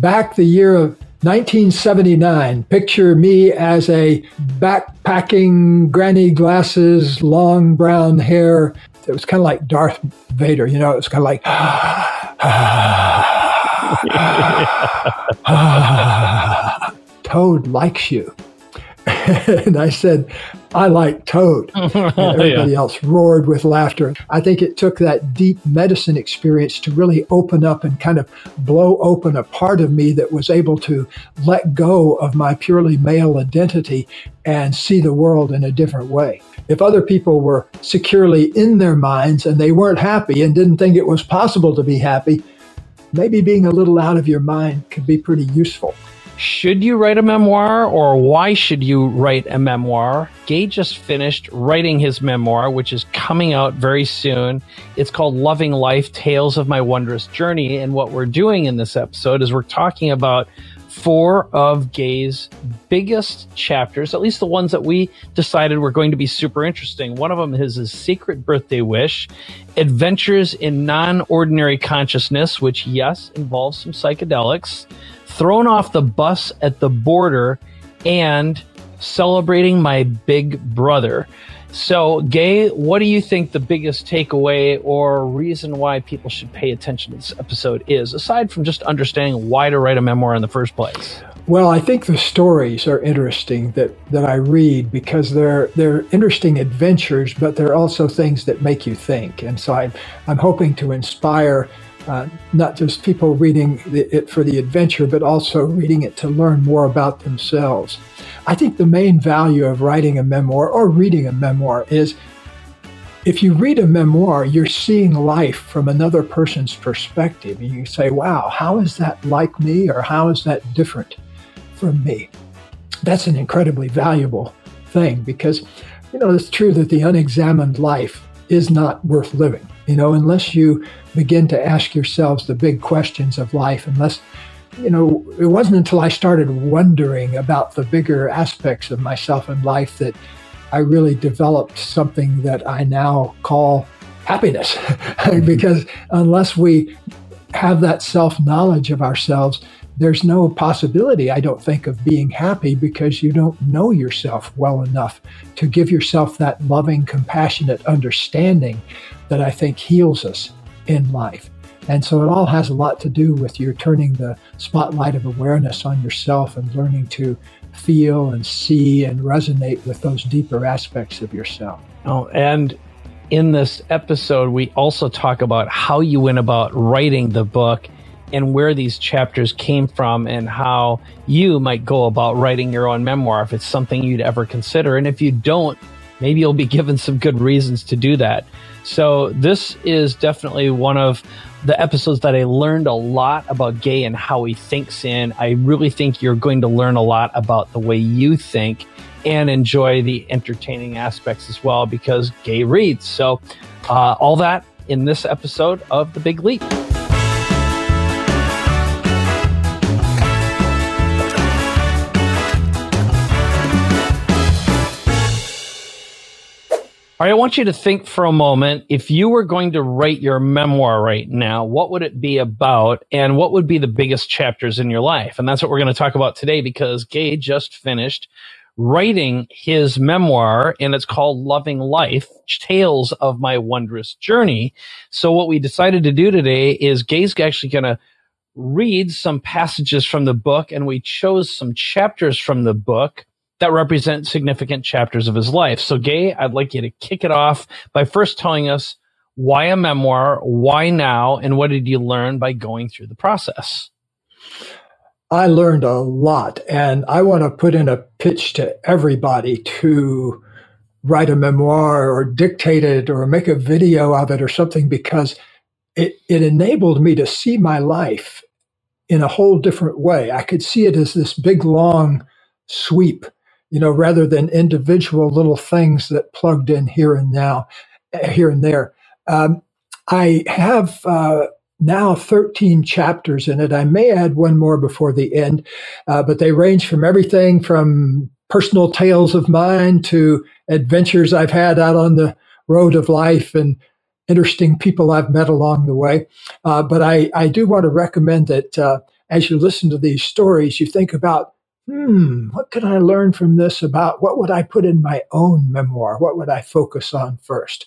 back the year of 1979. Picture me as a backpacking, granny glasses, long brown hair. It was kind of like Darth Vader, you know, it was kind of like, Toad likes you. and I said, I like Toad. And everybody yeah. else roared with laughter. I think it took that deep medicine experience to really open up and kind of blow open a part of me that was able to let go of my purely male identity and see the world in a different way. If other people were securely in their minds and they weren't happy and didn't think it was possible to be happy, maybe being a little out of your mind could be pretty useful. Should you write a memoir or why should you write a memoir? Gay just finished writing his memoir, which is coming out very soon. It's called Loving Life Tales of My Wondrous Journey. And what we're doing in this episode is we're talking about four of Gay's biggest chapters, at least the ones that we decided were going to be super interesting. One of them is his secret birthday wish, Adventures in Non Ordinary Consciousness, which, yes, involves some psychedelics thrown off the bus at the border, and celebrating my big brother. So, Gay, what do you think the biggest takeaway or reason why people should pay attention to this episode is, aside from just understanding why to write a memoir in the first place? Well, I think the stories are interesting that, that I read because they're they're interesting adventures, but they're also things that make you think. And so I, I'm hoping to inspire uh, not just people reading it for the adventure, but also reading it to learn more about themselves. I think the main value of writing a memoir or reading a memoir is if you read a memoir, you're seeing life from another person's perspective. And you say, wow, how is that like me or how is that different from me? That's an incredibly valuable thing because, you know, it's true that the unexamined life is not worth living. You know, unless you begin to ask yourselves the big questions of life, unless, you know, it wasn't until I started wondering about the bigger aspects of myself and life that I really developed something that I now call happiness. Mm-hmm. because unless we have that self knowledge of ourselves, there's no possibility, I don't think, of being happy because you don't know yourself well enough to give yourself that loving, compassionate understanding that I think heals us in life. And so it all has a lot to do with you turning the spotlight of awareness on yourself and learning to feel and see and resonate with those deeper aspects of yourself. Oh, and in this episode, we also talk about how you went about writing the book and where these chapters came from and how you might go about writing your own memoir if it's something you'd ever consider. And if you don't, maybe you'll be given some good reasons to do that. So this is definitely one of the episodes that I learned a lot about Gay and how he thinks in. I really think you're going to learn a lot about the way you think and enjoy the entertaining aspects as well because Gay reads. So uh, all that in this episode of The Big Leap. All right, I want you to think for a moment if you were going to write your memoir right now, what would it be about and what would be the biggest chapters in your life? And that's what we're going to talk about today because Gay just finished writing his memoir and it's called Loving Life, Tales of My Wondrous Journey. So what we decided to do today is Gay's actually going to read some passages from the book and we chose some chapters from the book that represent significant chapters of his life. So, Gay, I'd like you to kick it off by first telling us why a memoir, why now, and what did you learn by going through the process? I learned a lot, and I want to put in a pitch to everybody to write a memoir or dictate it or make a video of it or something because it, it enabled me to see my life in a whole different way. I could see it as this big, long sweep you know, rather than individual little things that plugged in here and now, eh, here and there. Um, I have uh, now 13 chapters in it. I may add one more before the end, uh, but they range from everything from personal tales of mine to adventures I've had out on the road of life and interesting people I've met along the way. Uh, but I, I do want to recommend that uh, as you listen to these stories, you think about, hmm, what could I learn from this about what would I put in my own memoir? What would I focus on first?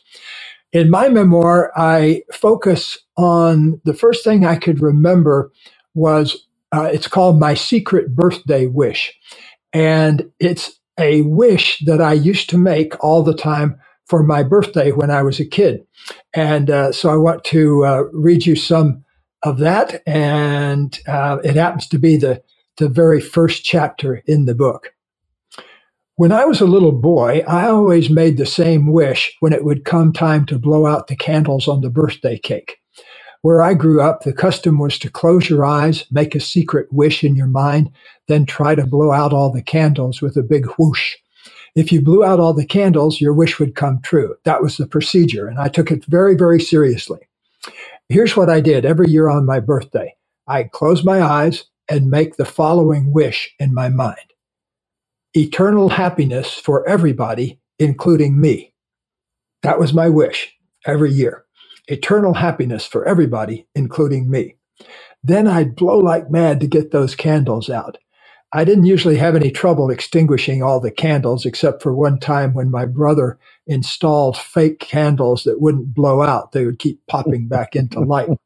In my memoir, I focus on the first thing I could remember was uh, it's called My Secret Birthday Wish. And it's a wish that I used to make all the time for my birthday when I was a kid. And uh, so I want to uh, read you some of that. And uh, it happens to be the, the very first chapter in the book. When I was a little boy, I always made the same wish when it would come time to blow out the candles on the birthday cake. Where I grew up, the custom was to close your eyes, make a secret wish in your mind, then try to blow out all the candles with a big whoosh. If you blew out all the candles, your wish would come true. That was the procedure, and I took it very, very seriously. Here's what I did every year on my birthday I'd close my eyes and make the following wish in my mind eternal happiness for everybody, including me. That was my wish every year. Eternal happiness for everybody, including me. Then I'd blow like mad to get those candles out. I didn't usually have any trouble extinguishing all the candles, except for one time when my brother installed fake candles that wouldn't blow out. They would keep popping back into light.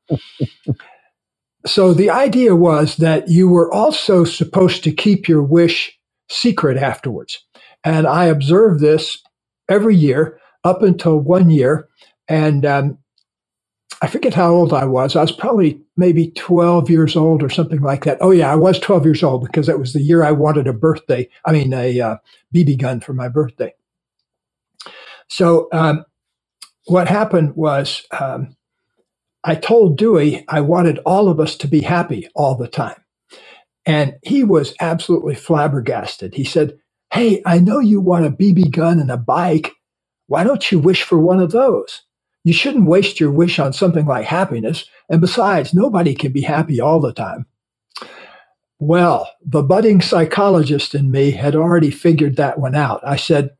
so the idea was that you were also supposed to keep your wish secret afterwards. And I observed this every year up until one year. And um, I forget how old I was. I was probably maybe 12 years old or something like that. Oh, yeah, I was 12 years old because that was the year I wanted a birthday. I mean, a uh, BB gun for my birthday. So, um, what happened was um, I told Dewey I wanted all of us to be happy all the time. And he was absolutely flabbergasted. He said, Hey, I know you want a BB gun and a bike. Why don't you wish for one of those? You shouldn't waste your wish on something like happiness. And besides, nobody can be happy all the time. Well, the budding psychologist in me had already figured that one out. I said,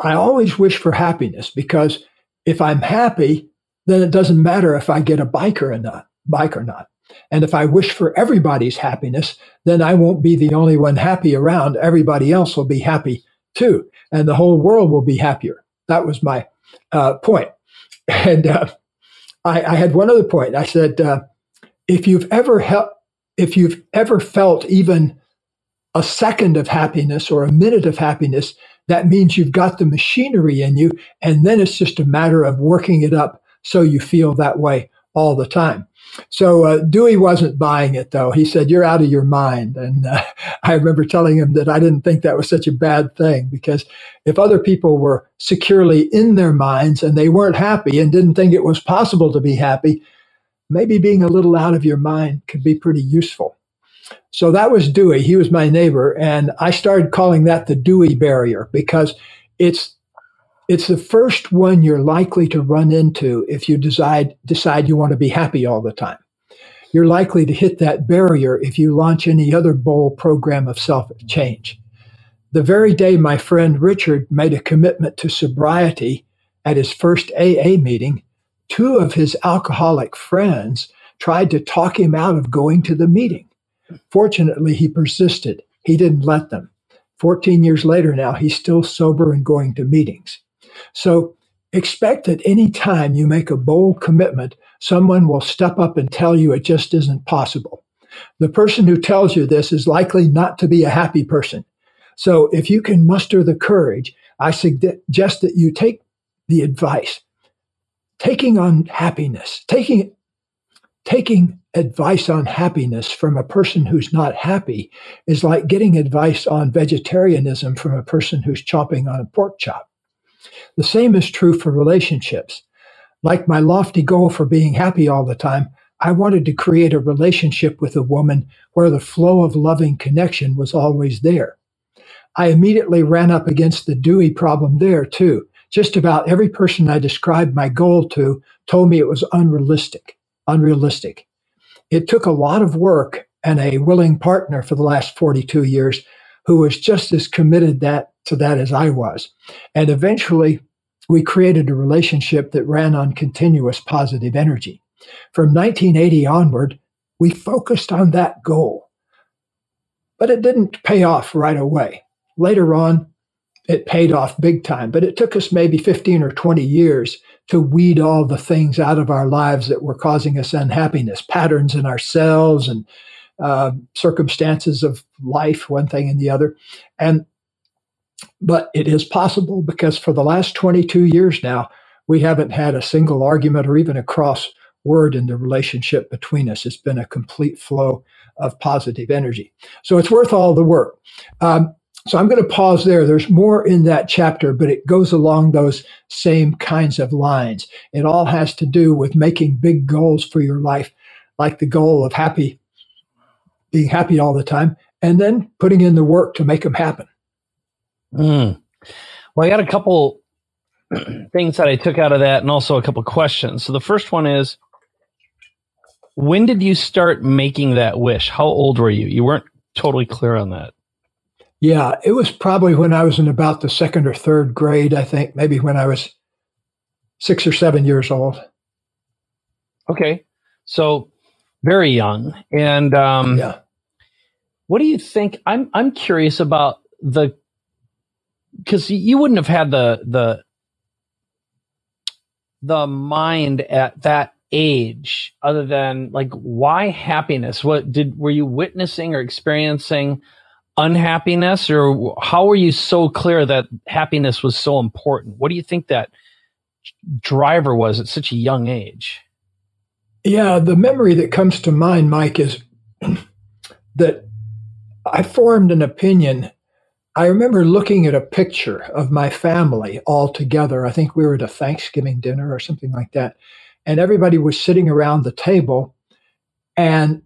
I always wish for happiness because if I'm happy, then it doesn't matter if I get a bike or not, bike or not. And if I wish for everybody's happiness, then I won't be the only one happy around. Everybody else will be happy too. And the whole world will be happier. That was my uh, point. And uh, I, I, had one other point. I said, uh, if you've ever if you've ever felt even a second of happiness or a minute of happiness, that means you've got the machinery in you, and then it's just a matter of working it up so you feel that way all the time. So uh, Dewey wasn't buying it, though. He said, "You're out of your mind." And uh, I remember telling him that I didn't think that was such a bad thing because if other people were securely in their minds and they weren't happy and didn't think it was possible to be happy, maybe being a little out of your mind could be pretty useful. So that was Dewey. He was my neighbor, and I started calling that the Dewey barrier because it's it's the first one you're likely to run into if you decide, decide you want to be happy all the time. You're likely to hit that barrier if you launch any other bold program of self change. The very day my friend Richard made a commitment to sobriety at his first AA meeting, two of his alcoholic friends tried to talk him out of going to the meeting. Fortunately, he persisted. He didn't let them. 14 years later now, he's still sober and going to meetings. So expect that any time you make a bold commitment, someone will step up and tell you it just isn't possible. The person who tells you this is likely not to be a happy person. So if you can muster the courage, I suggest that you take the advice. Taking on happiness, taking, taking advice on happiness from a person who's not happy is like getting advice on vegetarianism from a person who's chomping on a pork chop. The same is true for relationships. Like my lofty goal for being happy all the time, I wanted to create a relationship with a woman where the flow of loving connection was always there. I immediately ran up against the Dewey problem there too. Just about every person I described my goal to told me it was unrealistic, unrealistic. It took a lot of work and a willing partner for the last 42 years who was just as committed that to that as I was. And eventually we created a relationship that ran on continuous positive energy. From 1980 onward, we focused on that goal. But it didn't pay off right away. Later on, it paid off big time, but it took us maybe 15 or 20 years to weed all the things out of our lives that were causing us unhappiness, patterns in ourselves and uh, circumstances of life, one thing and the other. And but it is possible because for the last 22 years now, we haven't had a single argument or even a cross word in the relationship between us. It's been a complete flow of positive energy. So it's worth all the work. Um, so I'm going to pause there. There's more in that chapter, but it goes along those same kinds of lines. It all has to do with making big goals for your life, like the goal of happy, being happy all the time, and then putting in the work to make them happen. Mm. Well, I got a couple things that I took out of that and also a couple questions. So the first one is when did you start making that wish? How old were you? You weren't totally clear on that. Yeah, it was probably when I was in about the second or third grade, I think, maybe when I was six or seven years old. Okay. So very young. And um, yeah. what do you think? I'm I'm curious about the because you wouldn't have had the the the mind at that age other than like why happiness? What did were you witnessing or experiencing unhappiness? Or how were you so clear that happiness was so important? What do you think that driver was at such a young age? Yeah the memory that comes to mind mike is that i formed an opinion I remember looking at a picture of my family all together. I think we were at a Thanksgiving dinner or something like that. And everybody was sitting around the table. And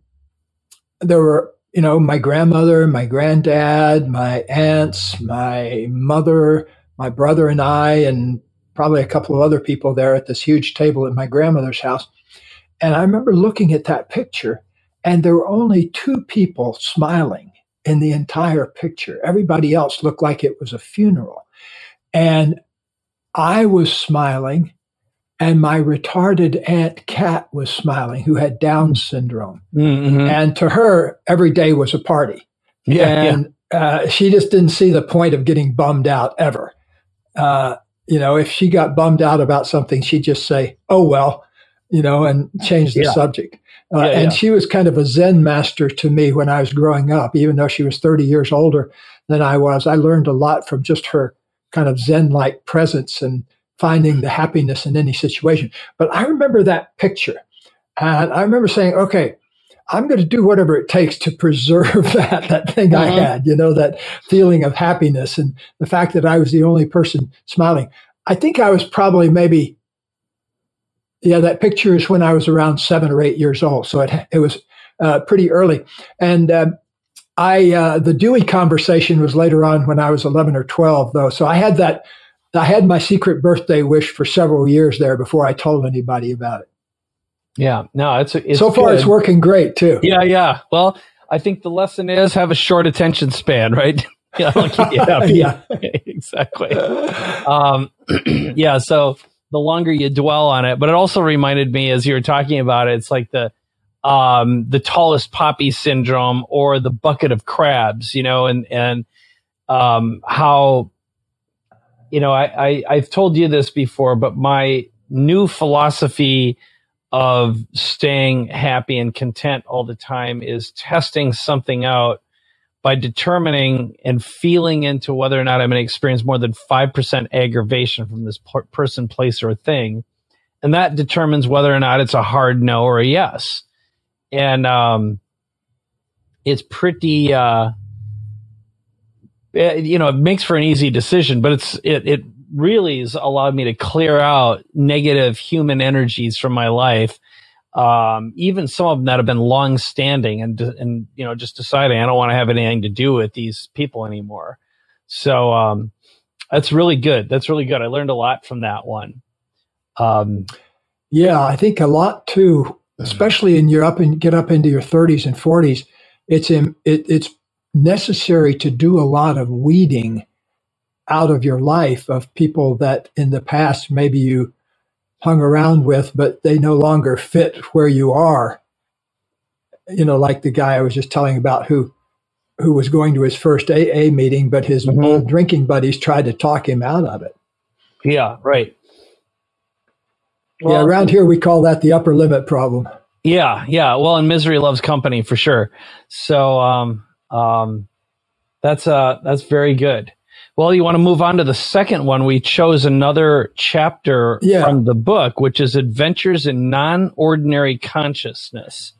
there were, you know, my grandmother, my granddad, my aunts, my mother, my brother, and I, and probably a couple of other people there at this huge table at my grandmother's house. And I remember looking at that picture, and there were only two people smiling in the entire picture. Everybody else looked like it was a funeral. And I was smiling, and my retarded Aunt Kat was smiling, who had Down syndrome. Mm-hmm. And to her, every day was a party. Yeah, and. Uh, she just didn't see the point of getting bummed out ever. Uh, you know, if she got bummed out about something, she'd just say, oh, well, you know, and change the yeah. subject. Uh, yeah, and yeah. she was kind of a Zen master to me when I was growing up, even though she was 30 years older than I was. I learned a lot from just her kind of Zen like presence and finding the happiness in any situation. But I remember that picture. And I remember saying, okay, I'm going to do whatever it takes to preserve that, that thing uh-huh. I had, you know, that feeling of happiness and the fact that I was the only person smiling. I think I was probably maybe yeah, that picture is when I was around seven or eight years old. So it, it was uh, pretty early. And uh, I, uh, the Dewey conversation was later on when I was 11 or 12, though. So I had that, I had my secret birthday wish for several years there before I told anybody about it. Yeah, no, it's, it's so far good. it's working great too. Yeah, yeah. Well, I think the lesson is have a short attention span, right? yeah, yeah, yeah, exactly. Um, yeah, so the longer you dwell on it. But it also reminded me as you were talking about it, it's like the um, the tallest poppy syndrome or the bucket of crabs, you know, and and um, how you know I, I I've told you this before, but my new philosophy of staying happy and content all the time is testing something out by determining and feeling into whether or not I'm going to experience more than 5% aggravation from this person, place, or thing. And that determines whether or not it's a hard no or a yes. And, um, it's pretty, uh, it, eh, you know, it makes for an easy decision, but it's, it, it really has allowed me to clear out negative human energies from my life um, even some of them that have been long standing and, and, you know, just deciding I don't want to have anything to do with these people anymore. So, um, that's really good. That's really good. I learned a lot from that one. Um, yeah, I think a lot too, especially in your up and get up into your 30s and 40s. It's in, it, it's necessary to do a lot of weeding out of your life of people that in the past maybe you hung around with, but they no longer fit where you are. you know, like the guy I was just telling about who who was going to his first AA meeting, but his mm-hmm. old drinking buddies tried to talk him out of it. Yeah, right. Well, yeah, around here we call that the upper limit problem. Yeah, yeah. Well, and misery loves company for sure. So um, um, that's uh, that's very good. Well, you want to move on to the second one? We chose another chapter yeah. from the book, which is Adventures in Non-Ordinary Consciousness.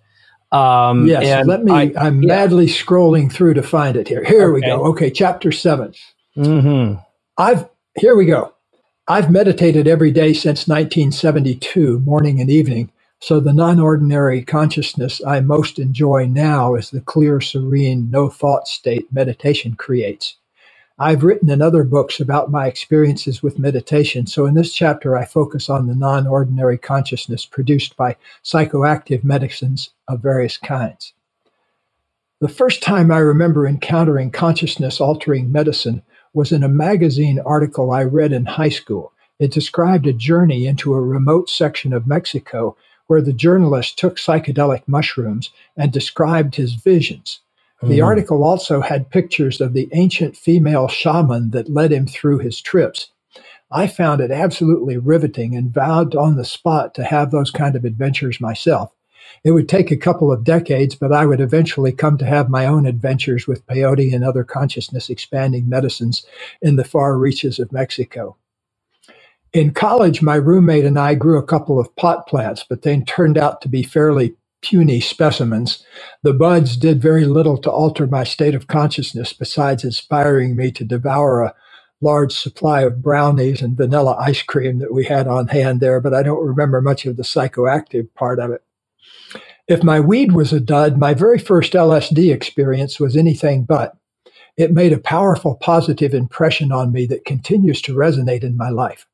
Um, yes, let me. I, am yeah. madly scrolling through to find it here. Here okay. we go. Okay, chapter 7 mm-hmm. I've here we go. I've meditated every day since 1972, morning and evening. So the non-ordinary consciousness I most enjoy now is the clear, serene, no thought state meditation creates. I've written in other books about my experiences with meditation, so in this chapter I focus on the non ordinary consciousness produced by psychoactive medicines of various kinds. The first time I remember encountering consciousness altering medicine was in a magazine article I read in high school. It described a journey into a remote section of Mexico where the journalist took psychedelic mushrooms and described his visions. The mm. article also had pictures of the ancient female shaman that led him through his trips. I found it absolutely riveting and vowed on the spot to have those kind of adventures myself. It would take a couple of decades, but I would eventually come to have my own adventures with peyote and other consciousness expanding medicines in the far reaches of Mexico. In college, my roommate and I grew a couple of pot plants, but they turned out to be fairly puny specimens. The buds did very little to alter my state of consciousness besides inspiring me to devour a large supply of brownies and vanilla ice cream that we had on hand there, but I don't remember much of the psychoactive part of it. If my weed was a dud, my very first LSD experience was anything but. It made a powerful positive impression on me that continues to resonate in my life.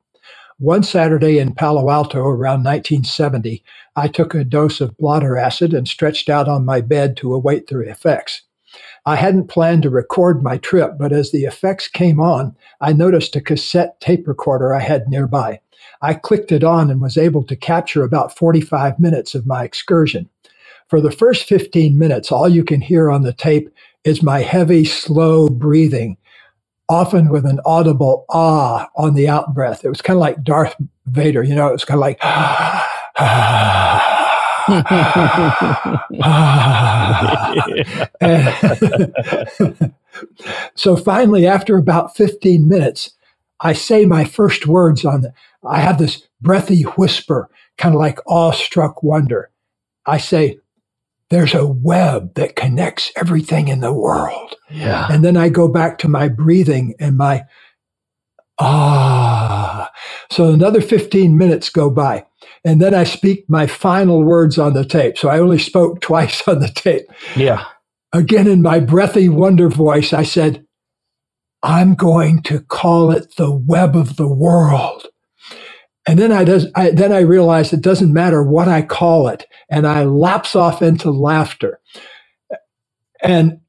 One Saturday in Palo Alto around 1970, I took a dose of blotter acid and stretched out on my bed to await the effects. I hadn't planned to record my trip, but as the effects came on, I noticed a cassette tape recorder I had nearby. I clicked it on and was able to capture about 45 minutes of my excursion. For the first 15 minutes, all you can hear on the tape is my heavy, slow breathing often with an audible ah on the out breath. It was kind of like Darth Vader, you know, it was kind of like, so finally, after about 15 minutes, I say my first words on the, I have this breathy whisper, kind of like awestruck wonder. I say, there's a web that connects everything in the world. Yeah. And then I go back to my breathing and my ah. So another 15 minutes go by. And then I speak my final words on the tape. So I only spoke twice on the tape. Yeah. Again, in my breathy wonder voice, I said, I'm going to call it the web of the world. And then I, does, I, then I realized it doesn't matter what I call it, and I lapse off into laughter. And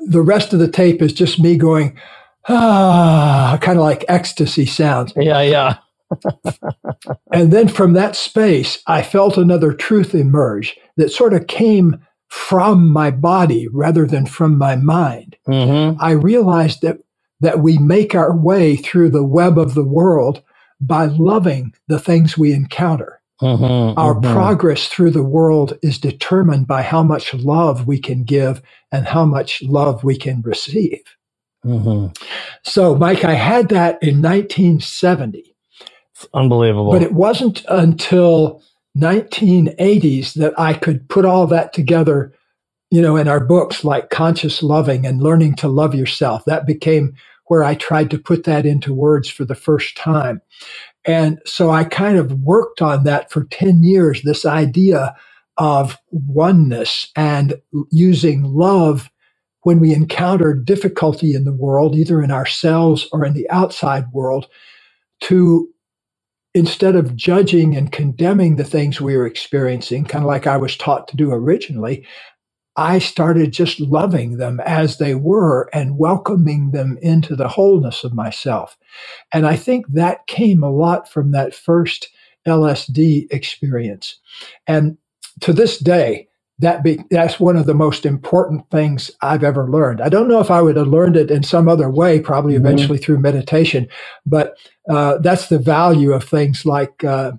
the rest of the tape is just me going, ah, kind of like ecstasy sounds. Yeah, yeah. and then from that space, I felt another truth emerge that sort of came from my body rather than from my mind. Mm-hmm. I realized that that we make our way through the web of the world by loving the things we encounter. Mm-hmm, Our mm-hmm. progress through the world is determined by how much love we can give and how much love we can receive. Mm-hmm. So, Mike, I had that in 1970. It's unbelievable. But it wasn't until 1980s that I could put all that together, you know, in our books like Conscious Loving and Learning to Love Yourself. That became where I tried to put that into words for the first time. And so I kind of worked on that for 10 years, this idea of oneness and using love when we encounter difficulty in the world, either in ourselves or in the outside world, to instead of judging and condemning the things we are experiencing, kind of like I was taught to do originally, I started just loving them as they were and welcoming them into the wholeness of myself. And I think that came a lot from that first LSD experience. And to this day, that be, that's one of the most important things I've ever learned. I don't know if I would have learned it in some other way, probably mm-hmm. eventually through meditation, but uh, that's the value of things like uh,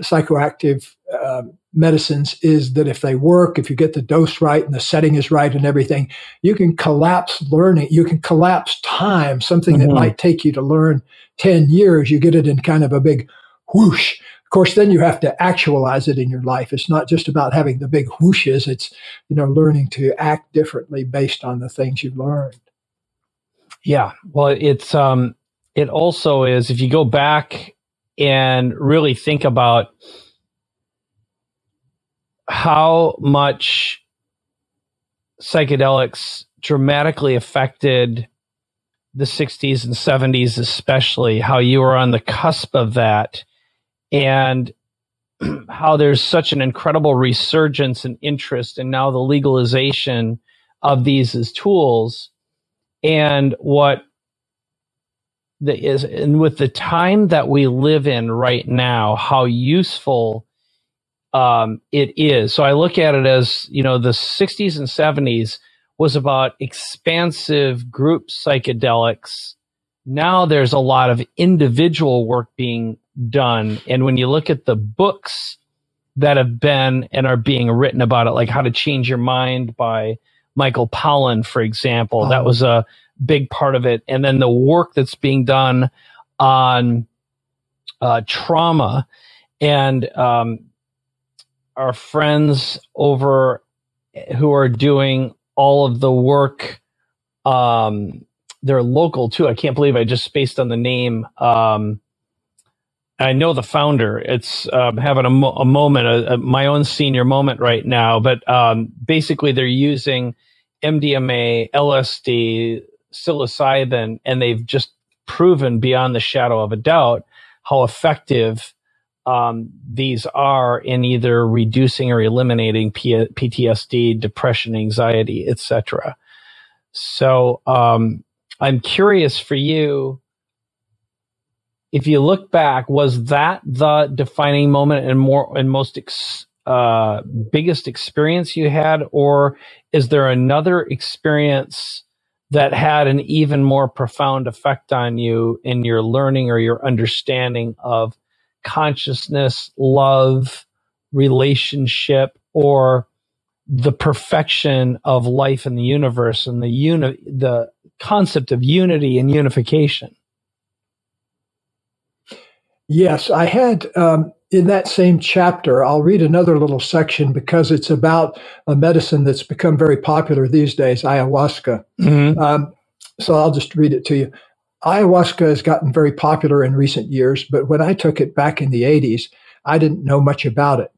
psychoactive uh, medicines is that if they work, if you get the dose right and the setting is right and everything, you can collapse learning. You can collapse time, something mm-hmm. that might take you to learn 10 years. You get it in kind of a big whoosh. Of course, then you have to actualize it in your life. It's not just about having the big whooshes. It's, you know, learning to act differently based on the things you've learned. Yeah. Well, it's, um, it also is, if you go back and really think about how much psychedelics dramatically affected the 60s and 70s, especially how you were on the cusp of that, and how there's such an incredible resurgence and interest, and now the legalization of these as tools, and what the is, and with the time that we live in right now, how useful um, it is. So I look at it as, you know, the 60s and 70s was about expansive group psychedelics. Now there's a lot of individual work being done. And when you look at the books that have been and are being written about it, like How to Change Your Mind by Michael Pollan, for example, oh. that was a big part of it. And then the work that's being done on uh, trauma and um, our friends over who are doing all of the work. Um, they're local too. I can't believe I just spaced on the name. Um, I know the founder. It's um, having a, mo- a moment, a, a, my own senior moment right now. But um, basically, they're using MDMA, LSD, psilocybin, and they've just proven beyond the shadow of a doubt how effective um, these are in either reducing or eliminating P- PTSD, depression, anxiety, etc. So um, I'm curious for you. If you look back, was that the defining moment and more and most ex, uh, biggest experience you had, or is there another experience that had an even more profound effect on you in your learning or your understanding of consciousness, love, relationship, or the perfection of life in the universe and the uni- the concept of unity and unification. Yes, I had um, in that same chapter. I'll read another little section because it's about a medicine that's become very popular these days, ayahuasca. Mm-hmm. Um, so I'll just read it to you. Ayahuasca has gotten very popular in recent years, but when I took it back in the 80s, I didn't know much about it.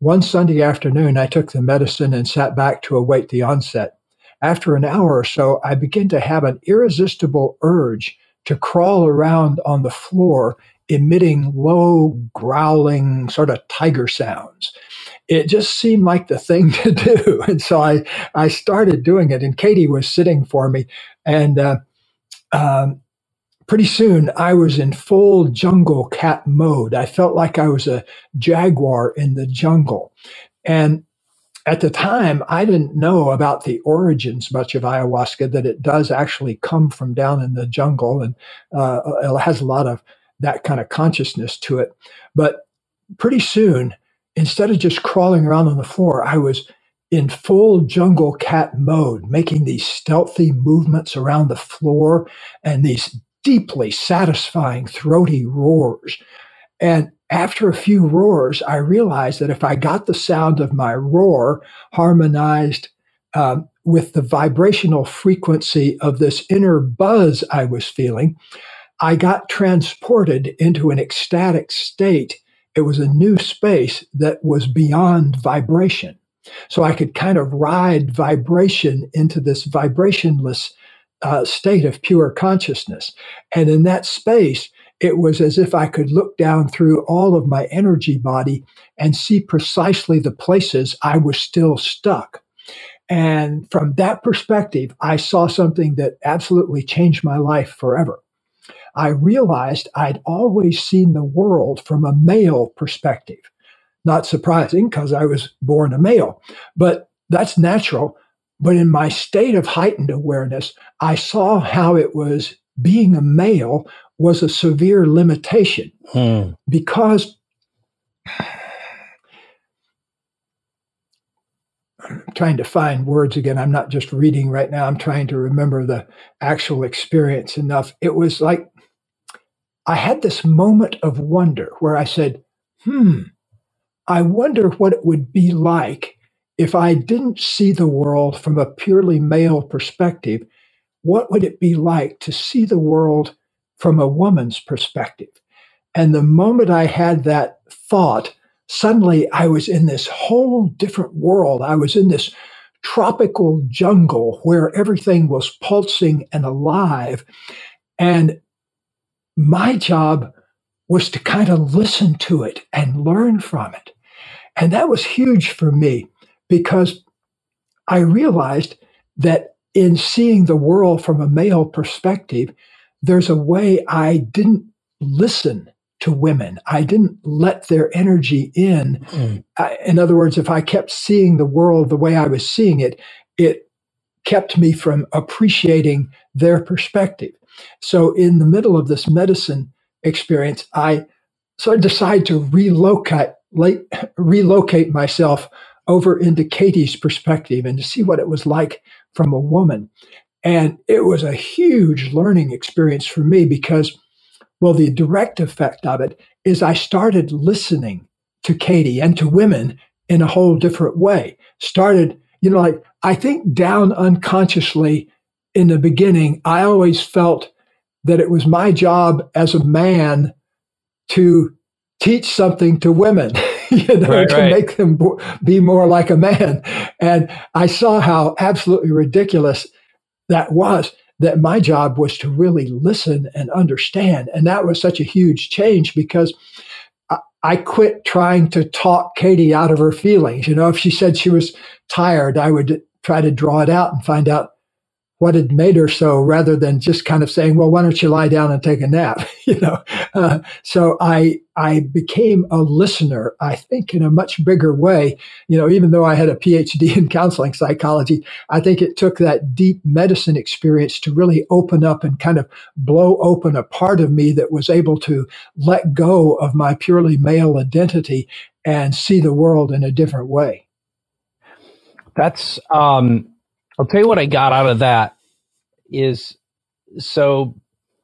One Sunday afternoon, I took the medicine and sat back to await the onset. After an hour or so, I began to have an irresistible urge to crawl around on the floor, emitting low, growling, sort of tiger sounds. It just seemed like the thing to do. And so I, I started doing it, and Katie was sitting for me. And uh, um, pretty soon I was in full jungle cat mode. I felt like I was a jaguar in the jungle. And at the time, I didn't know about the origins much of ayahuasca, that it does actually come from down in the jungle and uh, it has a lot of that kind of consciousness to it. But pretty soon, instead of just crawling around on the floor, I was in full jungle cat mode, making these stealthy movements around the floor and these deeply satisfying throaty roars. And after a few roars, I realized that if I got the sound of my roar harmonized um, with the vibrational frequency of this inner buzz I was feeling, I got transported into an ecstatic state. It was a new space that was beyond vibration. So I could kind of ride vibration into this vibrationless uh, state of pure consciousness. And in that space, it was as if I could look down through all of my energy body and see precisely the places I was still stuck. And from that perspective, I saw something that absolutely changed my life forever. I realized I'd always seen the world from a male perspective. not surprising because I was born a male, but that's natural. But in my state of heightened awareness, I saw how it was being a male was a severe limitation hmm. because I'm trying to find words again. I'm not just reading right now. I'm trying to remember the actual experience enough. It was like I had this moment of wonder where I said, hmm, I wonder what it would be like if I didn't see the world from a purely male perspective. What would it be like to see the world from a woman's perspective? And the moment I had that thought, suddenly I was in this whole different world. I was in this tropical jungle where everything was pulsing and alive. And my job was to kind of listen to it and learn from it. And that was huge for me because I realized that in seeing the world from a male perspective, there's a way I didn't listen to women. I didn't let their energy in. Mm. I, in other words, if I kept seeing the world the way I was seeing it, it kept me from appreciating their perspective. So, in the middle of this medicine experience, I so I decided to relocate relocate myself over into Katie's perspective and to see what it was like from a woman. And it was a huge learning experience for me because well, the direct effect of it is I started listening to Katie and to women in a whole different way. Started, you know, like I think down unconsciously in the beginning, I always felt that it was my job as a man to teach something to women, you know, right, to right. make them be more like a man. And I saw how absolutely ridiculous that was that my job was to really listen and understand. And that was such a huge change because I, I quit trying to talk Katie out of her feelings. You know, if she said she was tired, I would try to draw it out and find out what had made her so rather than just kind of saying, well, why don't you lie down and take a nap? you know, uh, so I, I became a listener, I think in a much bigger way. You know, even though I had a PhD in counseling psychology, I think it took that deep medicine experience to really open up and kind of blow open a part of me that was able to let go of my purely male identity and see the world in a different way. That's, um, I'll tell you what I got out of that is so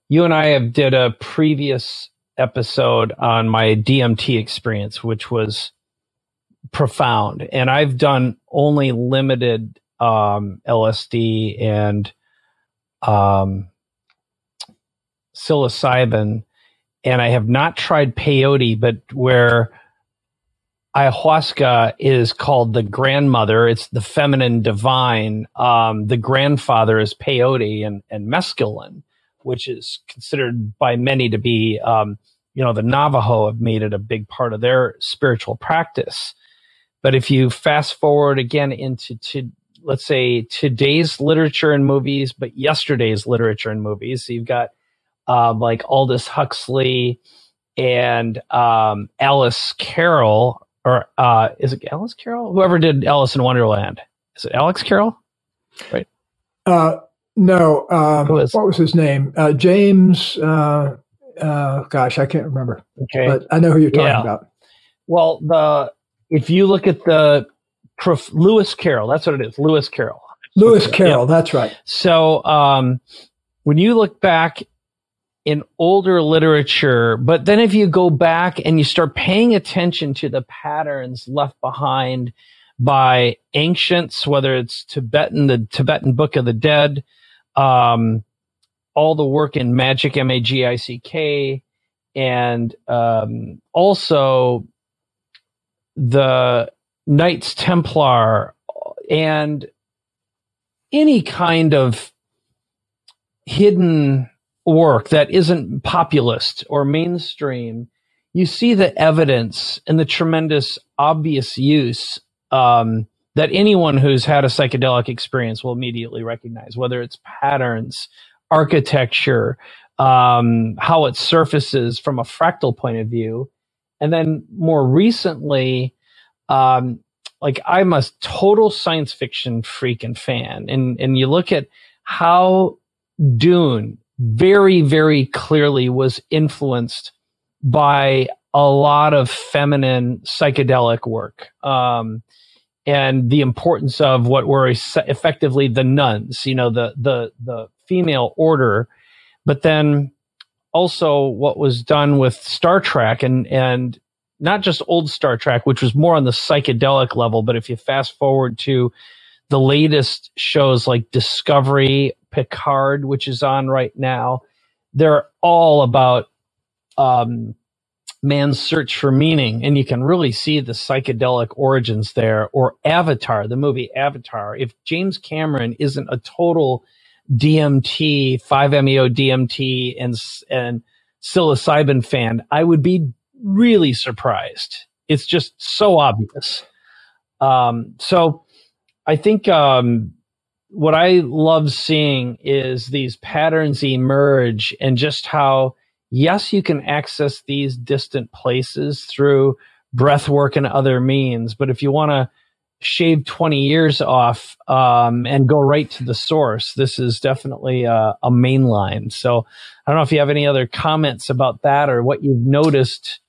you and I have did a previous episode on my DMT experience, which was profound. And I've done only limited um, LSD and um, psilocybin, and I have not tried peyote, but where ayahuasca is called the grandmother. It's the feminine divine. Um, the grandfather is peyote and, and mescaline, which is considered by many to be, um, you know, the Navajo have made it a big part of their spiritual practice. But if you fast forward again into to, let's say today's literature and movies, but yesterday's literature and movies, so you've got uh, like Aldous Huxley and um, Alice Carroll or uh, is it Alice Carroll? Whoever did Alice in Wonderland. Is it Alex Carroll? Right. Uh, no. Um, what was his name? Uh, James. Uh, uh, gosh, I can't remember. Okay. But I know who you're talking yeah. about. Well, the if you look at the prof, Lewis Carroll, that's what it is. Lewis Carroll. Lewis Carroll. Yeah. That's right. So um, when you look back in older literature, but then if you go back and you start paying attention to the patterns left behind by ancients, whether it's Tibetan, the Tibetan Book of the Dead, um, all the work in magic, M A G I C K, and um, also the Knights Templar and any kind of hidden work that isn't populist or mainstream, you see the evidence and the tremendous obvious use um, that anyone who's had a psychedelic experience will immediately recognize, whether it's patterns, architecture, um, how it surfaces from a fractal point of view. And then more recently, um, like I'm a total science fiction freak and fan. And, and you look at how Dune very, very clearly was influenced by a lot of feminine psychedelic work. Um, and the importance of what were effectively the nuns, you know, the, the, the female order, but then also what was done with Star Trek and, and not just old Star Trek, which was more on the psychedelic level, but if you fast forward to the latest shows like Discovery, Picard, which is on right now, they're all about um, man's search for meaning, and you can really see the psychedelic origins there. Or Avatar, the movie Avatar. If James Cameron isn't a total DMT, 5-MeO DMT, and and psilocybin fan, I would be really surprised. It's just so obvious. Um, so I think um, what I love seeing is these patterns emerge and just how, yes, you can access these distant places through breath work and other means. But if you want to shave 20 years off um, and go right to the source, this is definitely a, a. So I don't know if you have any other comments about that or what you've noticed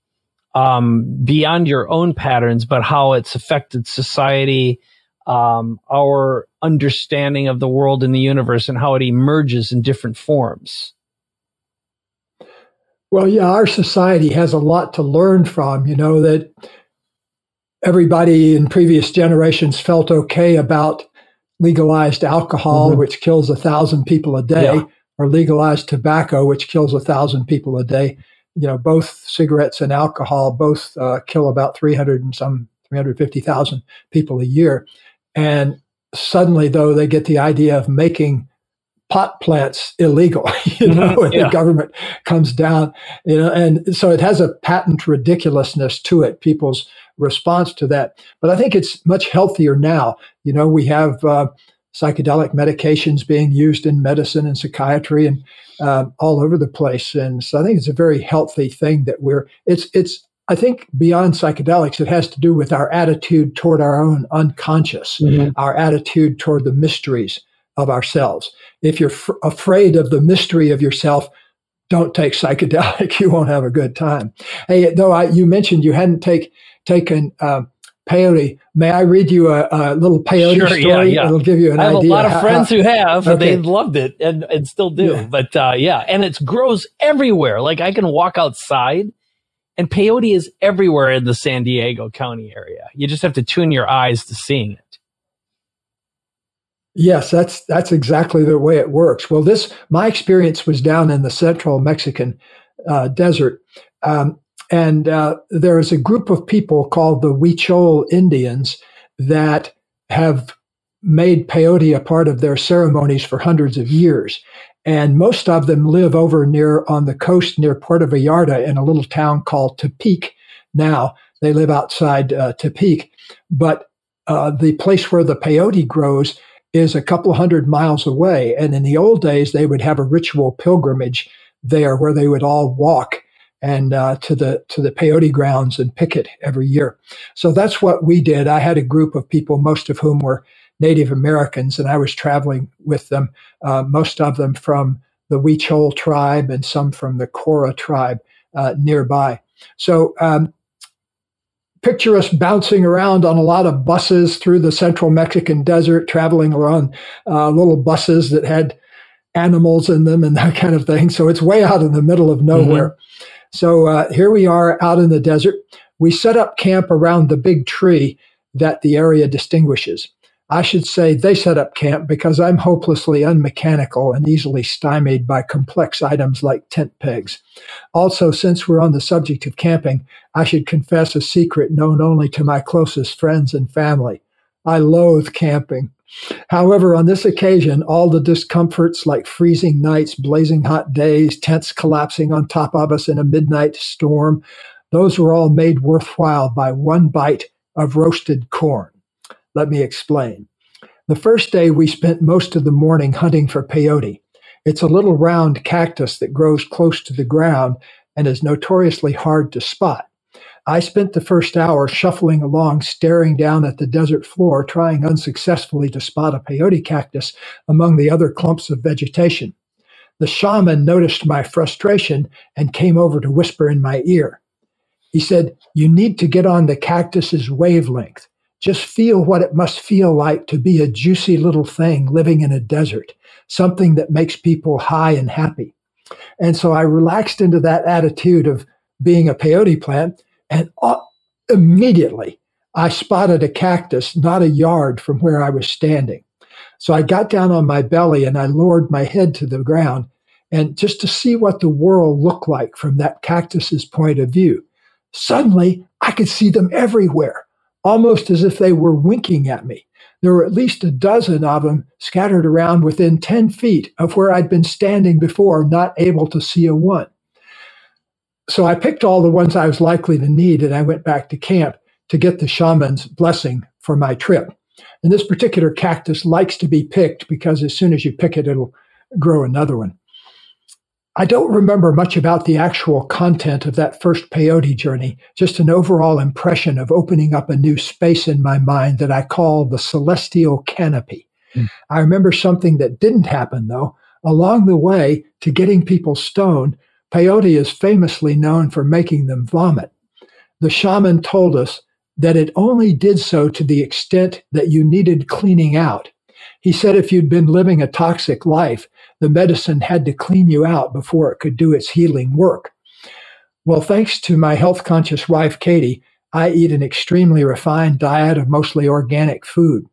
um, beyond your own patterns, but how it's affected society, um, our understanding of the world and the universe, and how it emerges in different forms. Well, yeah, our society has a lot to learn from. You know that everybody in previous generations felt okay about legalized alcohol, mm-hmm. which kills a thousand people a day, yeah. or legalized tobacco, which kills a thousand people a day you know, both cigarettes and alcohol both uh, kill about 300 and some 350,000 people a year. And suddenly, though, they get the idea of making pot plants illegal, you mm-hmm. know, and yeah. the government comes down, you know, and so it has a patent ridiculousness to it, people's response to that. But I think it's much healthier now. You know, we have uh, psychedelic medications being used in medicine and psychiatry and uh, all over the place. And so I think it's a very healthy thing that we're, it's, it's, I think beyond psychedelics, it has to do with our attitude toward our own unconscious, mm-hmm. our attitude toward the mysteries of ourselves. If you're f- afraid of the mystery of yourself, don't take psychedelic. You won't have a good time. Hey, though I, you mentioned you hadn't take, taken uh, peyote. May I read you a, a little peyote sure, story? Yeah, yeah. It'll give you an idea. I have idea. a lot of how, friends how, who have, okay. they loved it and, and still do. Yeah. But uh, yeah, and it grows everywhere. Like I can walk outside and peyote is everywhere in the San Diego County area. You just have to tune your eyes to seeing it. Yes, that's that's exactly the way it works. Well, this my experience was down in the central Mexican uh, desert. Um, and uh, there is a group of people called the Huichol Indians that have made peyote a part of their ceremonies for hundreds of years. And most of them live over near on the coast near Puerto Vallarta in a little town called Tepic. Now they live outside uh, Tepic, but uh, the place where the peyote grows is a couple hundred miles away. And in the old days, they would have a ritual pilgrimage there where they would all walk and uh, to the to the peyote grounds and pick it every year. So that's what we did. I had a group of people, most of whom were Native Americans, and I was traveling with them. Uh, most of them from the Huichol tribe and some from the Cora tribe uh, nearby. So. Um, picture us bouncing around on a lot of buses through the central Mexican desert, traveling around uh, little buses that had animals in them and that kind of thing. So it's way out in the middle of nowhere. Mm-hmm. So uh, here we are out in the desert. We set up camp around the big tree that the area distinguishes. I should say they set up camp because I'm hopelessly unmechanical and easily stymied by complex items like tent pegs. Also, since we're on the subject of camping, I should confess a secret known only to my closest friends and family. I loathe camping. However, on this occasion, all the discomforts like freezing nights, blazing hot days, tents collapsing on top of us in a midnight storm, those were all made worthwhile by one bite of roasted corn. Let me explain. The first day, we spent most of the morning hunting for peyote. It's a little round cactus that grows close to the ground and is notoriously hard to spot. I spent the first hour shuffling along, staring down at the desert floor, trying unsuccessfully to spot a peyote cactus among the other clumps of vegetation. The shaman noticed my frustration and came over to whisper in my ear. He said, You need to get on the cactus's wavelength. Just feel what it must feel like to be a juicy little thing living in a desert, something that makes people high and happy. And so I relaxed into that attitude of being a peyote plant, and immediately I spotted a cactus not a yard from where I was standing. So I got down on my belly and I lowered my head to the ground and just to see what the world looked like from that cactus's point of view. Suddenly, I could see them everywhere, almost as if they were winking at me. There were at least a dozen of them scattered around within 10 feet of where I'd been standing before, not able to see a one. So I picked all the ones I was likely to need and I went back to camp to get the shaman's blessing for my trip. And this particular cactus likes to be picked because as soon as you pick it, it'll grow another one. I don't remember much about the actual content of that first peyote journey, just an overall impression of opening up a new space in my mind that I call the celestial canopy. Mm. I remember something that didn't happen though. Along the way to getting people stoned, peyote is famously known for making them vomit. The shaman told us that it only did so to the extent that you needed cleaning out. He said if you'd been living a toxic life, the medicine had to clean you out before it could do its healing work. Well, thanks to my health conscious wife, Katie, I eat an extremely refined diet of mostly organic food.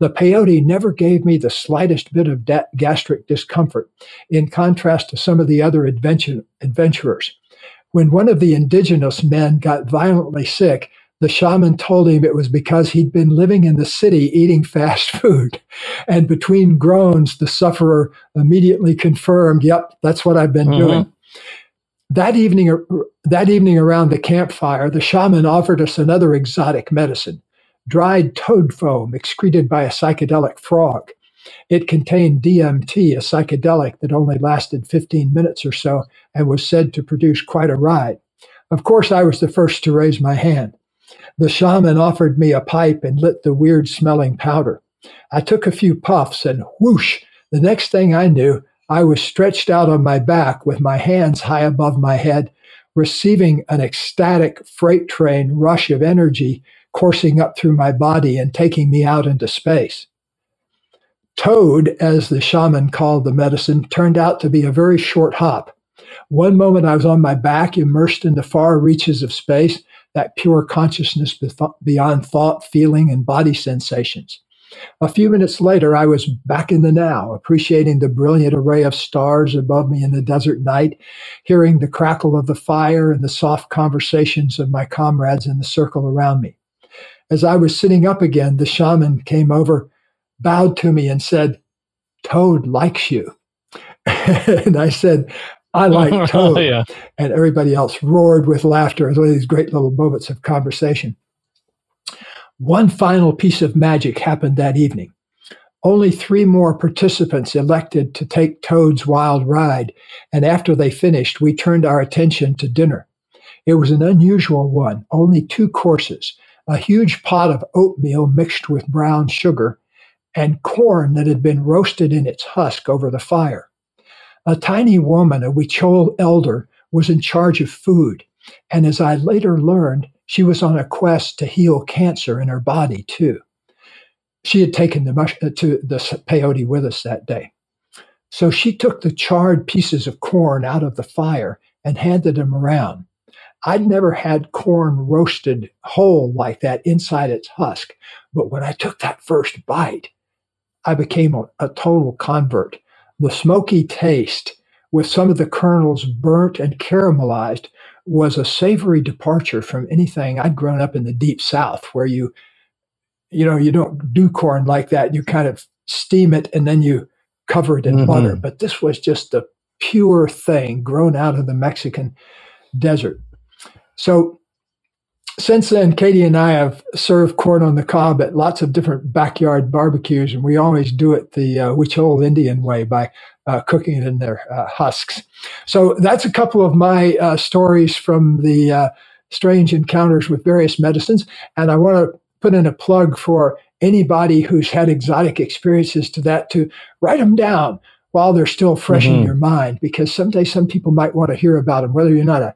The peyote never gave me the slightest bit of da- gastric discomfort, in contrast to some of the other adventure- adventurers. When one of the indigenous men got violently sick, the shaman told him it was because he'd been living in the city eating fast food. And between groans, the sufferer immediately confirmed, yep, that's what I've been mm-hmm. doing. That evening, that evening around the campfire, the shaman offered us another exotic medicine, dried toad foam excreted by a psychedelic frog. It contained DMT, a psychedelic that only lasted 15 minutes or so and was said to produce quite a ride. Of course, I was the first to raise my hand. The shaman offered me a pipe and lit the weird smelling powder. I took a few puffs and whoosh, the next thing I knew, I was stretched out on my back with my hands high above my head, receiving an ecstatic freight train rush of energy coursing up through my body and taking me out into space. Toad, as the shaman called the medicine, turned out to be a very short hop. One moment I was on my back, immersed in the far reaches of space, that pure consciousness beyond thought, feeling, and body sensations. A few minutes later, I was back in the now, appreciating the brilliant array of stars above me in the desert night, hearing the crackle of the fire and the soft conversations of my comrades in the circle around me. As I was sitting up again, the shaman came over, bowed to me, and said, Toad likes you. and I said, I like Toad. yeah. And everybody else roared with laughter. It was one of these great little moments of conversation. One final piece of magic happened that evening. Only three more participants elected to take Toad's wild ride, and after they finished, we turned our attention to dinner. It was an unusual one, only two courses a huge pot of oatmeal mixed with brown sugar, and corn that had been roasted in its husk over the fire. A tiny woman, a Huichol elder, was in charge of food, and as I later learned, she was on a quest to heal cancer in her body too. She had taken the mush- uh, to the peyote with us that day. So she took the charred pieces of corn out of the fire and handed them around. I'd never had corn roasted whole like that inside its husk, but when I took that first bite, I became a, a total convert. The smoky taste, with some of the kernels burnt and caramelized, was a savory departure from anything I'd grown up in the deep south, where you, you know, you don't do corn like that. You kind of steam it and then you cover it in mm-hmm. butter. But this was just the pure thing grown out of the Mexican desert. So since then, Katie and I have served corn on the cob at lots of different backyard barbecues, and we always do it the uh, Indian way by uh, cooking it in their uh, husks. So that's a couple of my uh, stories from the uh, strange encounters with various medicines. And I want to put in a plug for anybody who's had exotic experiences to that to write them down while they're still fresh mm-hmm. in your mind, because someday some people might want to hear about them, whether you're not a,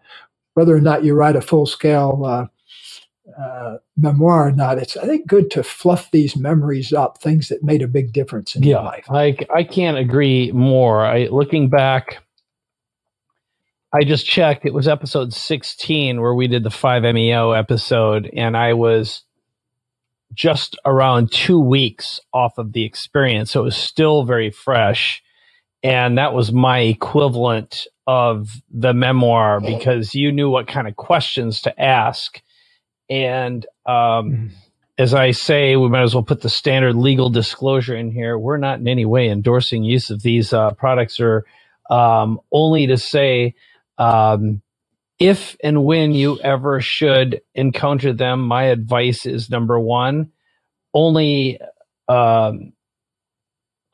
whether or not you write a full scale uh, memoir or not. It's I think good to fluff these memories up, things that made a big difference in yeah, your life. I I can't agree more. I looking back. I just checked. It was episode 16 where we did the 5MEO episode, and I was just around two weeks off of the experience. So it was still very fresh. And that was my equivalent of the memoir because you knew what kind of questions to ask. And um, mm-hmm. as I say, we might as well put the standard legal disclosure in here. We're not in any way endorsing use of these uh, products or um, only to say um, if and when you ever should encounter them, my advice is number one, only um,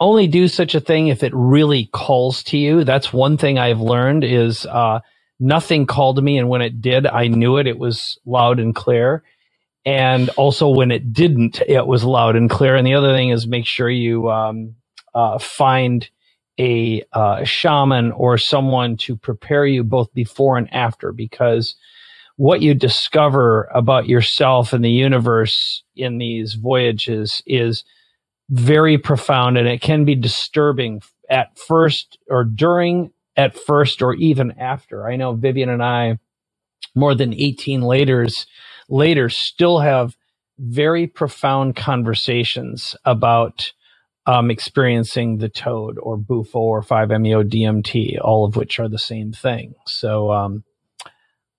only do such a thing if it really calls to you. That's one thing I've learned is uh, nothing called me, and when it did, I knew it. It was loud and clear. And also, when it didn't, it was loud and clear. And the other thing is make sure you um, uh, find a uh, shaman or someone to prepare you both before and after because what you discover about yourself and the universe in these voyages is very profound and it can be disturbing at first or during at first or even after. I know vivian and i more than 18 laters later still have very profound conversations about um, experiencing the toad or bufo or 5-meo dmt all of which are the same thing. So um,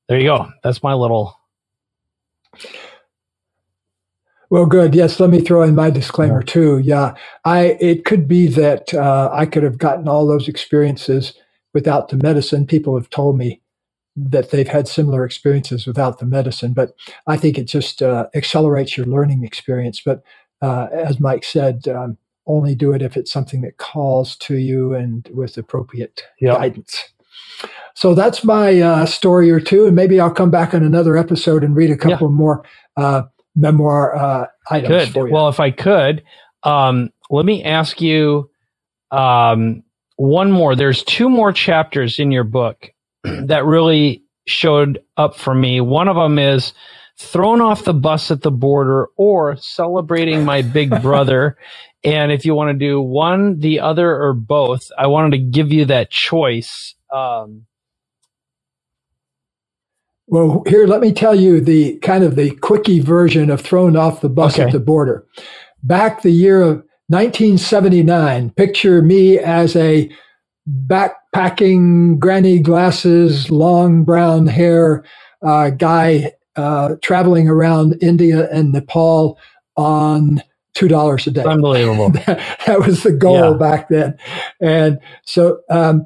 there you go. That's my little well good. Yes let me throw in my disclaimer yeah. too. Yeah i it could be that uh, i could have gotten all those experiences without the medicine people have told me that they've had similar experiences without the medicine but i think it just uh, accelerates your learning experience but uh, as mike said um, only do it if it's something that calls to you and with appropriate yep. guidance. So that's my uh, story or two, and maybe I'll come back on another episode and read a couple yeah. more uh, memoir uh, items. Good. Well, if I could, um, let me ask you um, one more. There's two more chapters in your book that really showed up for me. One of them is thrown off the bus at the border or celebrating my big brother and if you want to do one, the other, or both, I wanted to give you that choice. Um, well, here, let me tell you the kind of the quickie version of thrown off the bus okay. at the border. Back the year of 1979, picture me as a backpacking, granny glasses, long brown hair uh, guy uh, traveling around India and Nepal on two dollars a day. Unbelievable. that, that, was the goal yeah. back then, and so um,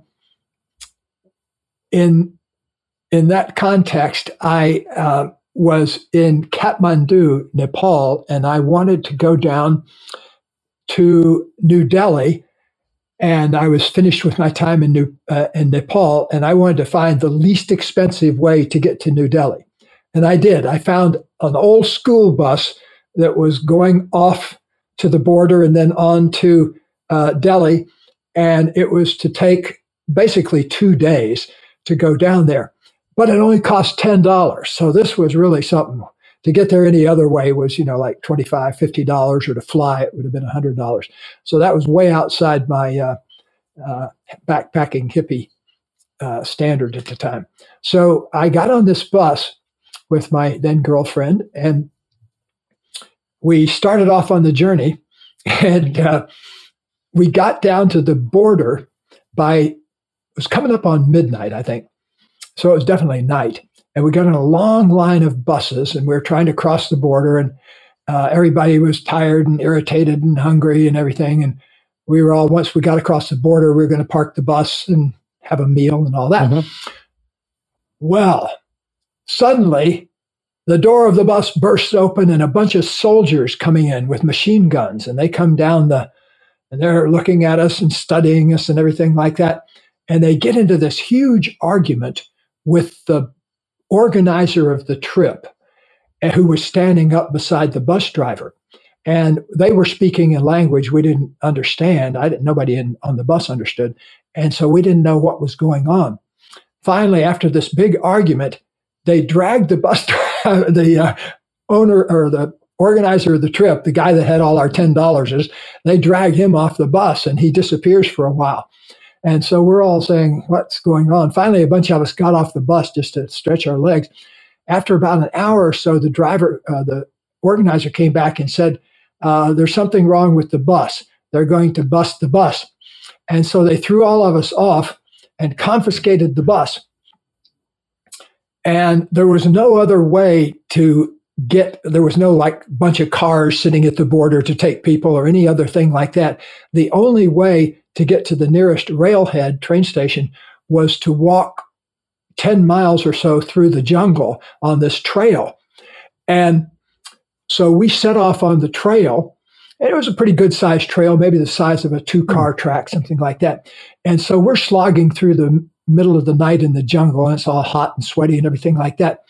in in that context, I uh, was in Kathmandu, Nepal, and I wanted to go down to New Delhi. And I was finished with my time in New uh, in Nepal, and I wanted to find the least expensive way to get to New Delhi. And I did. I found an old school bus that was going off to the border and then on to uh, Delhi. And it was to take basically two days to go down there. But it only cost $10. So this was really something. To get there any other way was, you know, like $25, $50, or to fly, it would have been $100. So that was way outside my uh, uh, backpacking hippie uh, standard at the time. So I got on this bus with my then girlfriend, and we started off on the journey and uh, we got down to the border by, it was coming up on midnight, I think. So it was definitely night. And we got in a long line of buses and we were trying to cross the border and uh, everybody was tired and irritated and hungry and everything. And we were all, once we got across the border, we were going to park the bus and have a meal and all that. Mm-hmm. Well, suddenly the door of the bus bursts open and a bunch of soldiers coming in with machine guns and they come down the and they're looking at us and studying us and everything like that and they get into this huge argument with the organizer of the trip who was standing up beside the bus driver. And they were speaking a language we didn't understand. I didn't, nobody in, on the bus understood. And so we didn't know what was going on. Finally, after this big argument, they dragged the bus, the uh, owner or the organizer of the trip, the guy that had all our $10 is, they dragged him off the bus and he disappears for a while. And so we're all saying, what's going on? Finally, a bunch of us got off the bus just to stretch our legs. After about an hour or so, the driver, uh, the organizer came back and said, uh, there's something wrong with the bus. They're going to bust the bus. And so they threw all of us off and confiscated the bus. And there was no other way to get, there was no like bunch of cars sitting at the border to take people or any other thing like that. The only way to get to the nearest railhead train station was to walk 10 miles or so through the jungle on this trail. And so we set off on the trail. And it was a pretty good sized trail, maybe the size of a two car hmm. track, something like that. And so we're slogging through the middle of the night in the jungle, and it's all hot and sweaty and everything like that.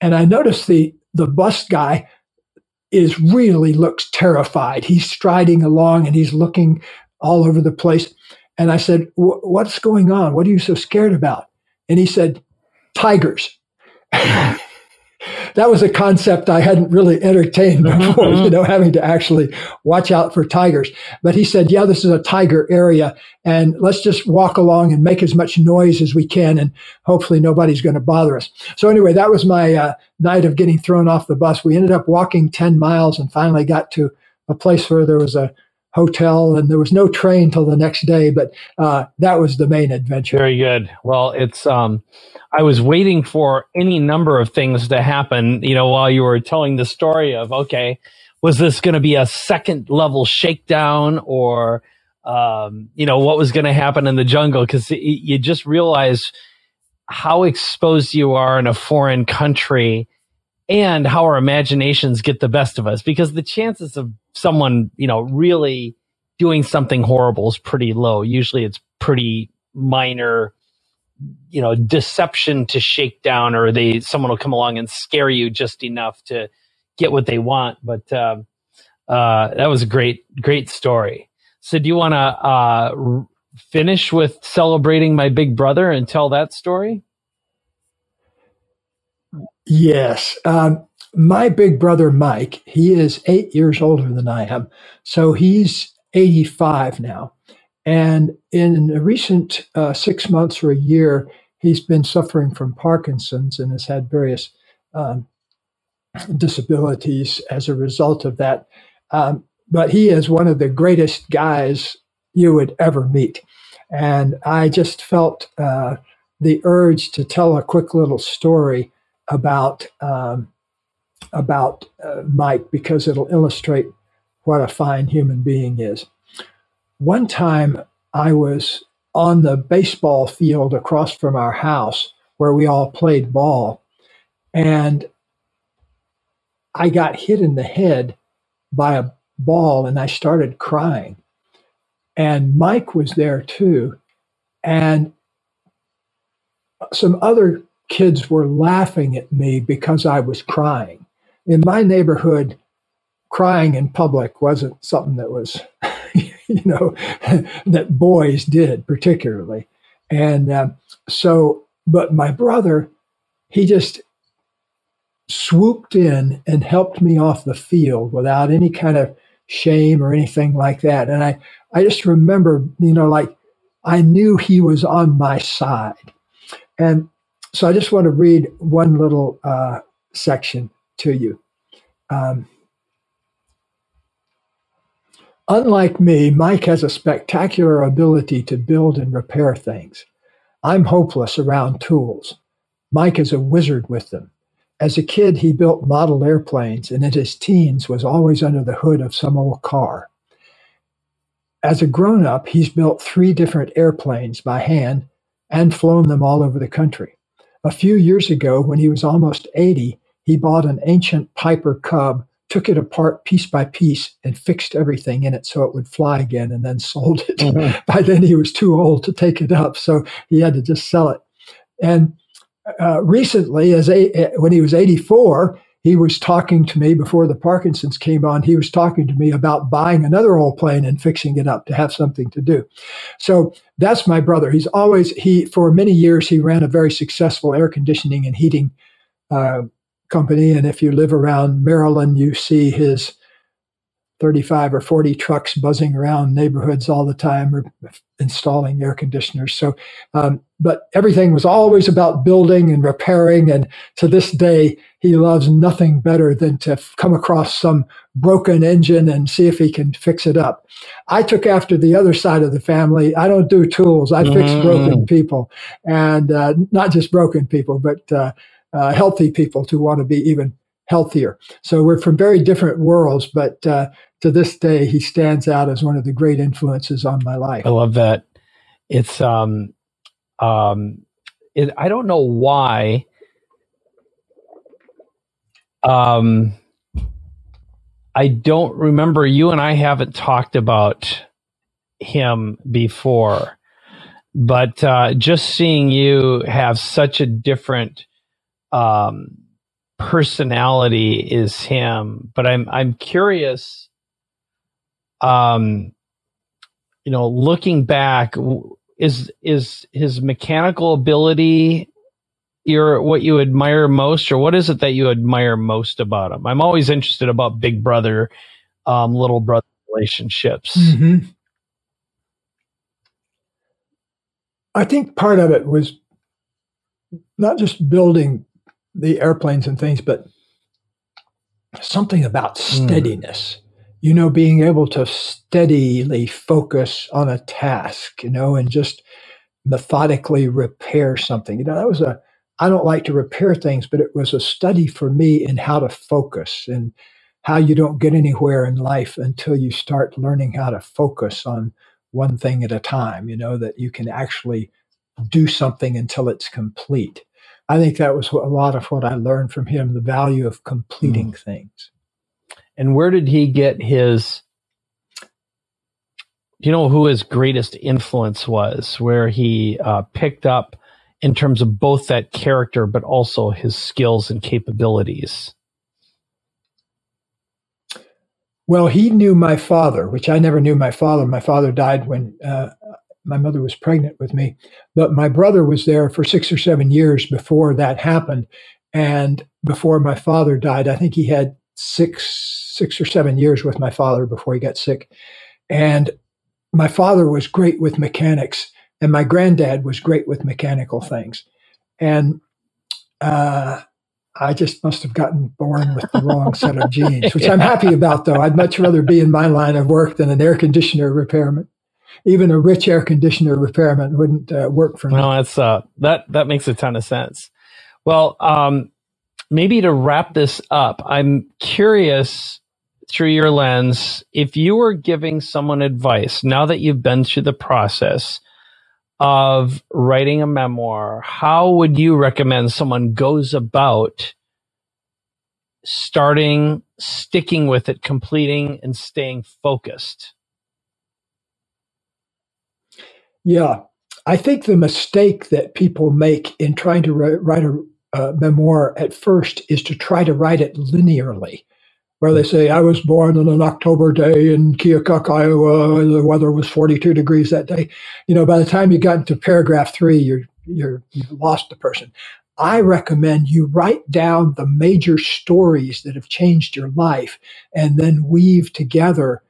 And I noticed the the bus guy is really looks terrified. He's striding along and he's looking all over the place. And I said, What's going on? What are you so scared about? And he said, Tigers. that was a concept I hadn't really entertained before, mm-hmm. you know, having to actually watch out for tigers. But he said, yeah, this is a tiger area and let's just walk along and make as much noise as we can. And hopefully nobody's going to bother us. So anyway, that was my uh, night of getting thrown off the bus. We ended up walking 10 miles and finally got to a place where there was a hotel and there was no train till the next day but uh, that was the main adventure. Very good. Well it's um i was waiting for any number of things to happen you know while you were telling the story of okay was this going to be a second level shakedown or um, you know what was going to happen in the jungle? Because you just realize how exposed you are in a foreign country and how our imaginations get the best of us because the chances of someone, you know, really doing something horrible is pretty low. Usually it's pretty minor, you know, deception to shake down or they, someone will come along and scare you just enough to get what they want. But, uh, uh, that was a great, great story. So do you want to, uh, finish with celebrating my big brother and tell that story? Yes. Um, my big brother, Mike, he is eight years older than I am. So he's 85 now. And in a recent uh, six months or a year, he's been suffering from Parkinson's and has had various um, disabilities as a result of that. Um, but he is one of the greatest guys you would ever meet. And I just felt uh, the urge to tell a quick little story about um, about uh, Mike because it'll illustrate what a fine human being is. One time I was on the baseball field across from our house where we all played ball, and I got hit in the head by a ball and I started crying. And Mike was there too. And some other kids were laughing at me because I was crying. In my neighborhood, crying in public wasn't something that was, you know, that boys did particularly. And uh, so, but my brother, he just swooped in and helped me off the field without any kind of shame or anything like that. And I, I just remember, you know, like I knew he was on my side. And so I just want to read one little uh, section to you. Um, Unlike me, Mike has a spectacular ability to build and repair things. I'm hopeless around tools. Mike is a wizard with them. As a kid, he built model airplanes, and in his teens was always under the hood of some old car. As a grown up, he's built three different airplanes by hand and flown them all over the country. A few years ago, when he was almost 80, he bought an ancient Piper Cub, took it apart piece by piece, and fixed everything in it so it would fly again, and then sold it. Mm-hmm. by then, he was too old to take it up, so he had to just sell it. And uh, recently, as a, when he was 84, he was talking to me before the Parkinson's came on. He was talking to me about buying another old plane and fixing it up to have something to do. So that's my brother. He's always he for many years he ran a very successful air conditioning and heating uh, company. And if you live around Maryland, you see his 35 or 40 trucks buzzing around neighborhoods all the time or installing air conditioners. So, um, but everything was always about building and repairing. And to this day, he loves nothing better than to come across some broken engine and see if he can fix it up. I took after the other side of the family. I don't do tools. I fix mm. broken people and uh, not just broken people, but uh, uh, healthy people to want to be even healthier. So we're from very different worlds, but uh, to this day, he stands out as one of the great influences on my life. I love that. It's um, um, it, I don't know why. Um, I don't remember you and I haven't talked about him before, but uh, just seeing you have such a different um, personality is him. But I'm I'm curious. Um, you know, looking back, is is his mechanical ability your what you admire most, or what is it that you admire most about him? I'm always interested about big brother, um, little brother relationships. Mm-hmm. I think part of it was not just building the airplanes and things, but something about hmm. steadiness. Mm. You know, being able to steadily focus on a task, you know, and just methodically repair something. You know, that was a, I don't like to repair things, but it was a study for me in how to focus and how you don't get anywhere in life until you start learning how to focus on one thing at a time, you know, that you can actually do something until it's complete. I think that was a lot of what I learned from him the value of completing mm. things. And where did he get his? Do you know who his greatest influence was? Where he uh, picked up in terms of both that character, but also his skills and capabilities? Well, he knew my father, which I never knew my father. My father died when uh, my mother was pregnant with me. But my brother was there for six or seven years before that happened. And before my father died, I think he had six, six or seven years with my father before he got sick. And my father was great with mechanics, and my granddad was great with mechanical things. And uh, I just must have gotten born with the wrong set of genes, which I'm happy about, though. I'd much rather be in my line of work than an air conditioner repairman even a rich air conditioner repairman wouldn't uh, work for me. No, that's uh, that that makes a ton of sense. Well, um, maybe to wrap this up, I'm curious through your lens if you were giving someone advice now that you've been through the process of writing a memoir, how would you recommend someone goes about starting, sticking with it, completing, and staying focused? Yeah. I think the mistake that people make in trying to write a, a memoir at first is to try to write it linearly, where they say, I was born on an October day in Keokuk, Iowa. and The weather was 42 degrees that day. You know, by the time you got into paragraph three, you're, you're, you've lost the person. I recommend you write down the major stories that have changed your life and then weave together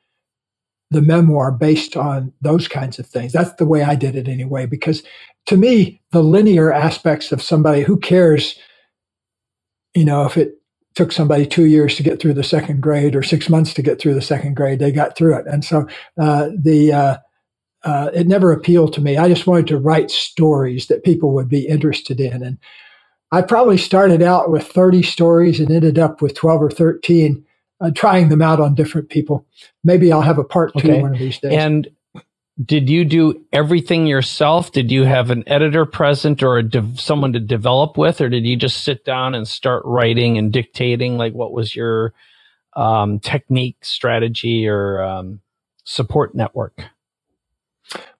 the memoir based on those kinds of things. That's the way I did it anyway, because to me, the linear aspects of somebody who cares, you know, if it took somebody two years to get through the second grade or six months to get through the second grade, they got through it. And so uh, the uh, uh, it never appealed to me. I just wanted to write stories that people would be interested in. And I probably started out with 30 stories and ended up with 12 or 13 uh, trying them out on different people. Maybe I'll have a part two okay. one of these days. And did you do everything yourself? Did you have an editor present or de- someone to develop with, or did you just sit down and start writing and dictating? Like, what was your um, technique, strategy, or um, support network?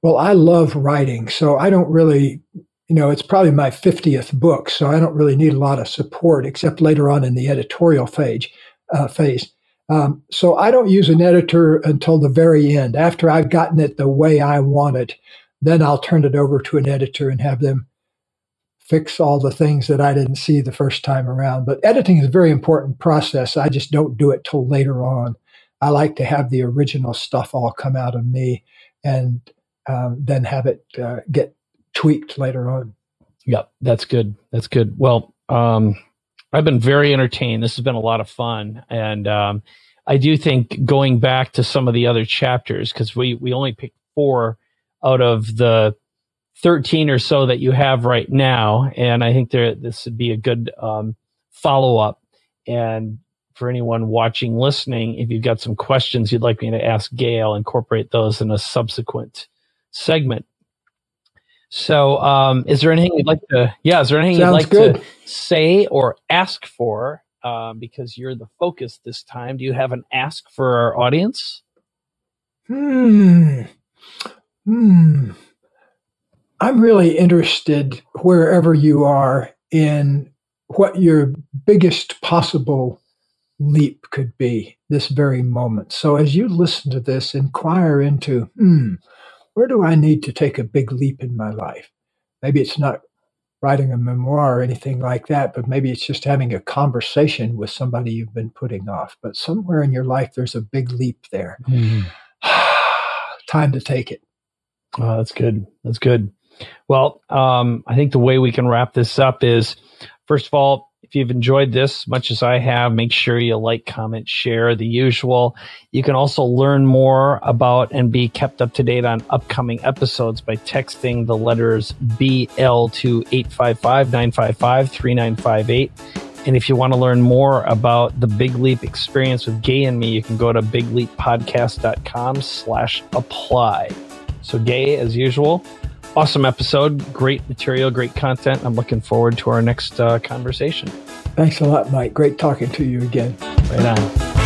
Well, I love writing, so I don't really you know, it's probably my 50th book, so I don't really need a lot of support except later on in the editorial phase. Uh, phase. Um, so I don't use an editor until the very end. After I've gotten it the way I want it, then I'll turn it over to an editor and have them fix all the things that I didn't see the first time around. But editing is a very important process. I just don't do it till later on. I like to have the original stuff all come out of me and um, then have it uh, get tweaked later on. Yep, that's good. That's good. Well, um, I've been very entertained. This has been a lot of fun, and um, I do think going back to some of the other chapters because we we only picked four out of the 13 or so that you have right now. And I think there, this would be a good um, follow up. And for anyone watching, listening, if you've got some questions you'd like me to ask Gay, incorporate those in a subsequent segment. So, um, is there anything you'd like to? Yeah, is there anything Sounds you'd like good. to say or ask for? Um, because you're the focus this time. Do you have an ask for our audience? Hmm. Hmm. I'm really interested wherever you are in what your biggest possible leap could be this very moment. So as you listen to this, inquire into, hmm, where do I need to take a big leap in my life? Maybe it's not writing a memoir or anything like that, but maybe it's just having a conversation with somebody you've been putting off. But somewhere in your life, there's a big leap there. Mm. Time to take it. Oh, that's good. That's good. Well, um, I think the way we can wrap this up is first of all, if you've enjoyed this much as I have, make sure you like, comment, share the usual. You can also learn more about and be kept up to date on upcoming episodes by texting the letters BL to 855 955 3958. And if you want to learn more about the Big Leap experience with Gay and me, you can go to bigleappodcast.com slash apply. So Gay, as usual, awesome episode. Great material, great content. I'm looking forward to our next uh, conversation. Thanks a lot, Mike. Great talking to you again. Right on.